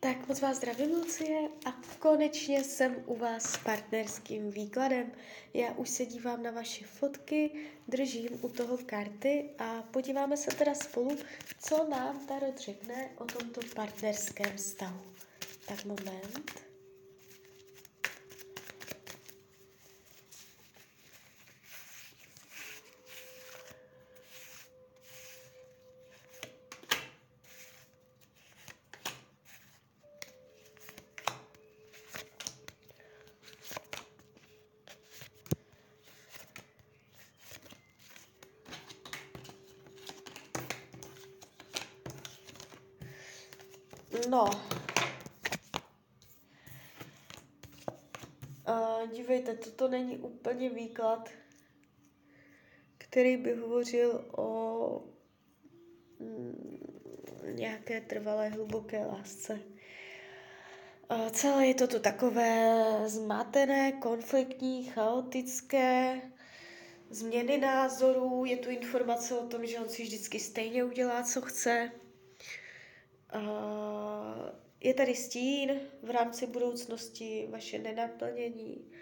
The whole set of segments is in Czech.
Tak moc vás zdravím, Lucie, a konečně jsem u vás s partnerským výkladem. Já už se dívám na vaše fotky, držím u toho karty a podíváme se teda spolu, co nám Tarot řekne o tomto partnerském vztahu. Tak moment. No. Uh, dívejte, toto není úplně výklad, který by hovořil o mm, nějaké trvalé, hluboké lásce. Celé je to tu takové zmatené, konfliktní, chaotické, změny názorů, je tu informace o tom, že on si vždycky stejně udělá, co chce. Je tady stín v rámci budoucnosti, vaše nenaplnění,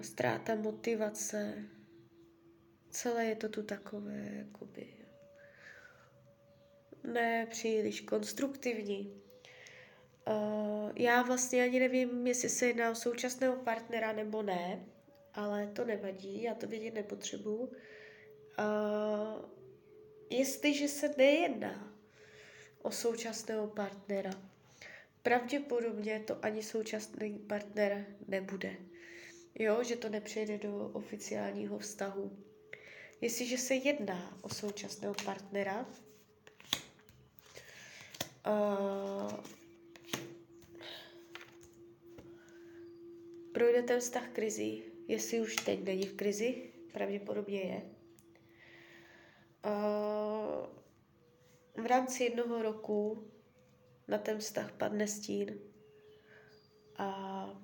ztráta motivace. Celé je to tu takové, jakoby, ne příliš konstruktivní. Já vlastně ani nevím, jestli se jedná o současného partnera nebo ne, ale to nevadí, já to vědět nepotřebuju. Jestliže se nejedná o současného partnera. Pravděpodobně to ani současný partner nebude. Jo, že to nepřejde do oficiálního vztahu. Jestliže se jedná o současného partnera, uh, projde ten vztah krizi, jestli už teď není v krizi, pravděpodobně je. Uh, v rámci jednoho roku na ten vztah padne stín a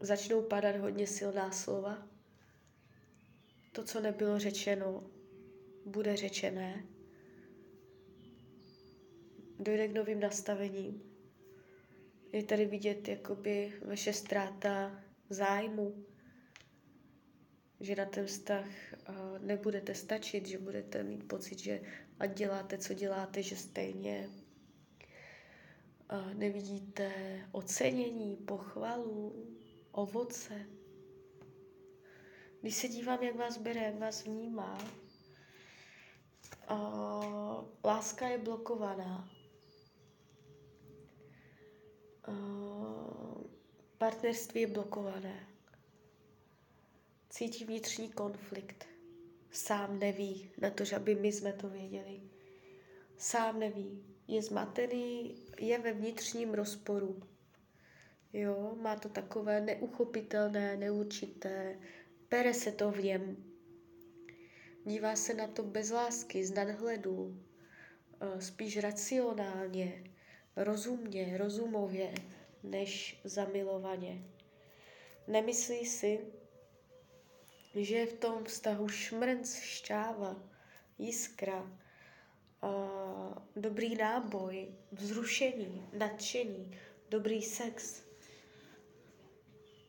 začnou padat hodně silná slova. To, co nebylo řečeno, bude řečené. Dojde k novým nastavením. Je tady vidět jakoby vaše ztráta zájmu, že na ten vztah nebudete stačit, že budete mít pocit, že ať děláte, co děláte, že stejně nevidíte ocenění, pochvalu, ovoce. Když se dívám, jak vás bere, jak vás vnímá, uh, láska je blokovaná. Uh, partnerství je blokované cítí vnitřní konflikt. Sám neví na to, že aby my jsme to věděli. Sám neví. Je zmatený, je ve vnitřním rozporu. Jo, má to takové neuchopitelné, neurčité, pere se to v něm. Dívá se na to bez lásky, z nadhledu, eh, spíš racionálně, rozumně, rozumově, než zamilovaně. Nemyslí si, že je v tom vztahu šmrnc, šťáva, jiskra, dobrý náboj, vzrušení, nadšení, dobrý sex.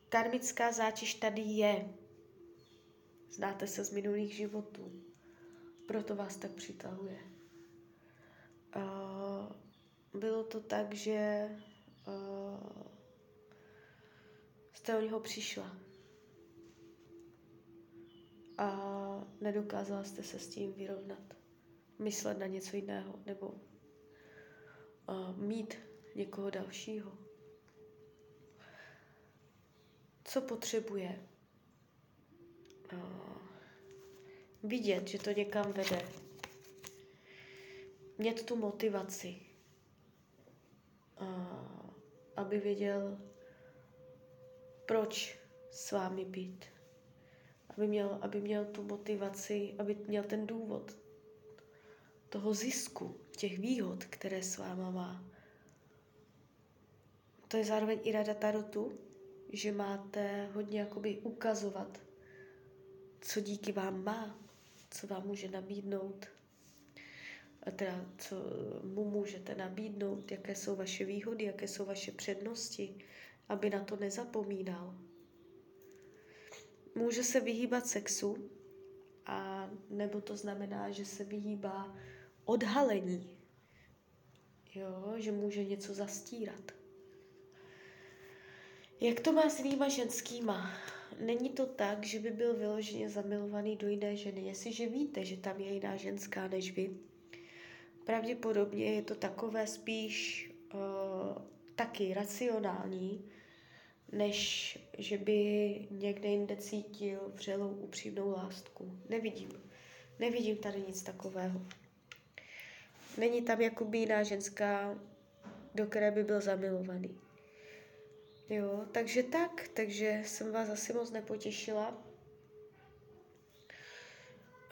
Karmická zátěž tady je. Znáte se z minulých životů. Proto vás tak přitahuje. Bylo to tak, že jste o něho přišla a nedokázala jste se s tím vyrovnat. Myslet na něco jiného nebo mít někoho dalšího. Co potřebuje? Vidět, že to někam vede. Mít tu motivaci, aby věděl, proč s vámi být aby měl, aby měl tu motivaci, aby měl ten důvod toho zisku, těch výhod, které s váma má. To je zároveň i rada Tarotu, že máte hodně jakoby ukazovat, co díky vám má, co vám může nabídnout. a teda co mu můžete nabídnout, jaké jsou vaše výhody, jaké jsou vaše přednosti, aby na to nezapomínal. Může se vyhýbat sexu, a nebo to znamená, že se vyhýbá odhalení, jo, že může něco zastírat. Jak to má s jinýma ženskýma? Není to tak, že by byl vyloženě zamilovaný do jiné ženy. Jestliže víte, že tam je jiná ženská než vy, pravděpodobně je to takové spíš uh, taky racionální, než že by někde jinde cítil vřelou upřímnou lásku. Nevidím. Nevidím tady nic takového. Není tam jakoby jiná ženská, do které by byl zamilovaný. Jo, takže tak, takže jsem vás asi moc nepotěšila.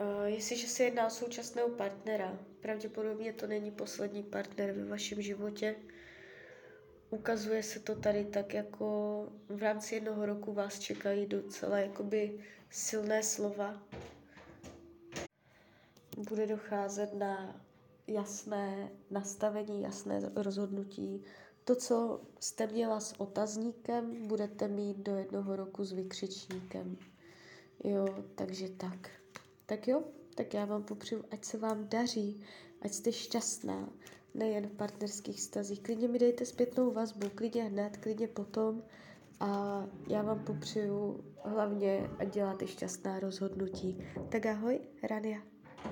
Uh, jestliže se jedná o současného partnera, pravděpodobně to není poslední partner ve vašem životě, ukazuje se to tady tak jako v rámci jednoho roku vás čekají docela jakoby silné slova. Bude docházet na jasné nastavení, jasné rozhodnutí. To, co jste měla s otazníkem, budete mít do jednoho roku s vykřičníkem. Jo, takže tak. Tak jo, tak já vám popřeju, ať se vám daří, ať jste šťastná, nejen v partnerských stazích. Klidně mi dejte zpětnou vazbu, klidně hned, klidně potom a já vám popřeju hlavně, ať děláte šťastná rozhodnutí. Tak ahoj, Rania.